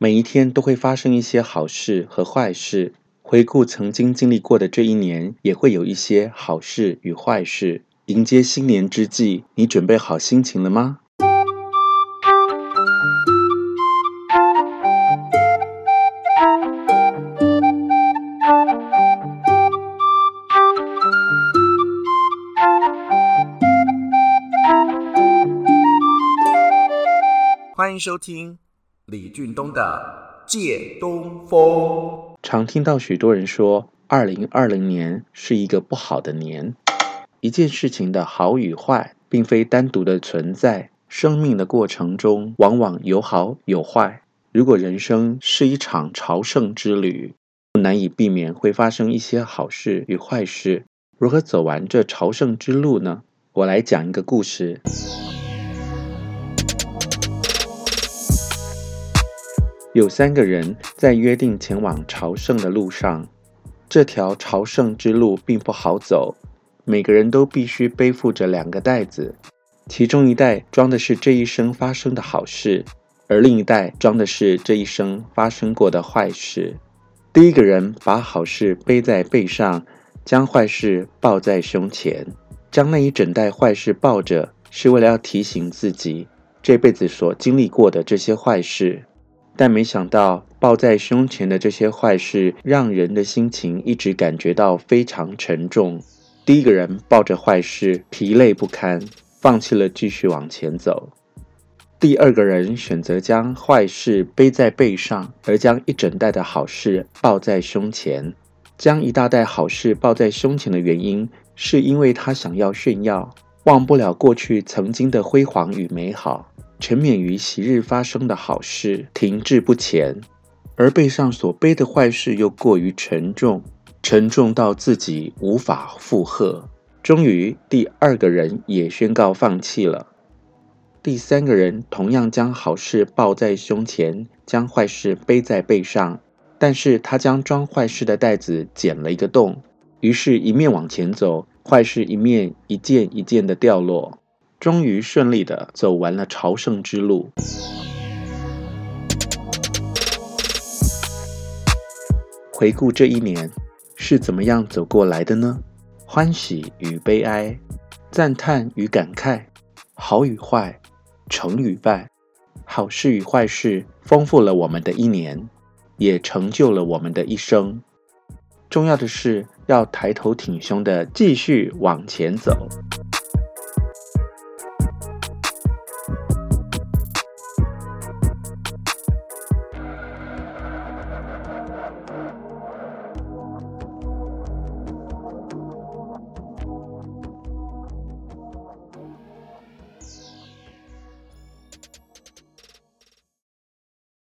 每一天都会发生一些好事和坏事。回顾曾经经历过的这一年，也会有一些好事与坏事。迎接新年之际，你准备好心情了吗？欢迎收听李俊东的《借东风》。常听到许多人说，二零二零年是一个不好的年。一件事情的好与坏，并非单独的存在。生命的过程中，往往有好有坏。如果人生是一场朝圣之旅，难以避免会发生一些好事与坏事。如何走完这朝圣之路呢？我来讲一个故事。有三个人在约定前往朝圣的路上，这条朝圣之路并不好走。每个人都必须背负着两个袋子，其中一袋装的是这一生发生的好事，而另一袋装的是这一生发生过的坏事。第一个人把好事背在背上，将坏事抱在胸前，将那一整袋坏事抱着，是为了要提醒自己这辈子所经历过的这些坏事。但没想到，抱在胸前的这些坏事，让人的心情一直感觉到非常沉重。第一个人抱着坏事，疲累不堪，放弃了继续往前走。第二个人选择将坏事背在背上，而将一整袋的好事抱在胸前。将一大袋好事抱在胸前的原因，是因为他想要炫耀，忘不了过去曾经的辉煌与美好，沉湎于昔日发生的好事，停滞不前。而背上所背的坏事又过于沉重。沉重到自己无法负荷，终于第二个人也宣告放弃了。第三个人同样将好事抱在胸前，将坏事背在背上，但是他将装坏事的袋子剪了一个洞，于是，一面往前走，坏事一面一件一件的掉落，终于顺利的走完了朝圣之路。回顾这一年。是怎么样走过来的呢？欢喜与悲哀，赞叹与感慨，好与坏，成与败，好事与坏事，丰富了我们的一年，也成就了我们的一生。重要的是要抬头挺胸的继续往前走。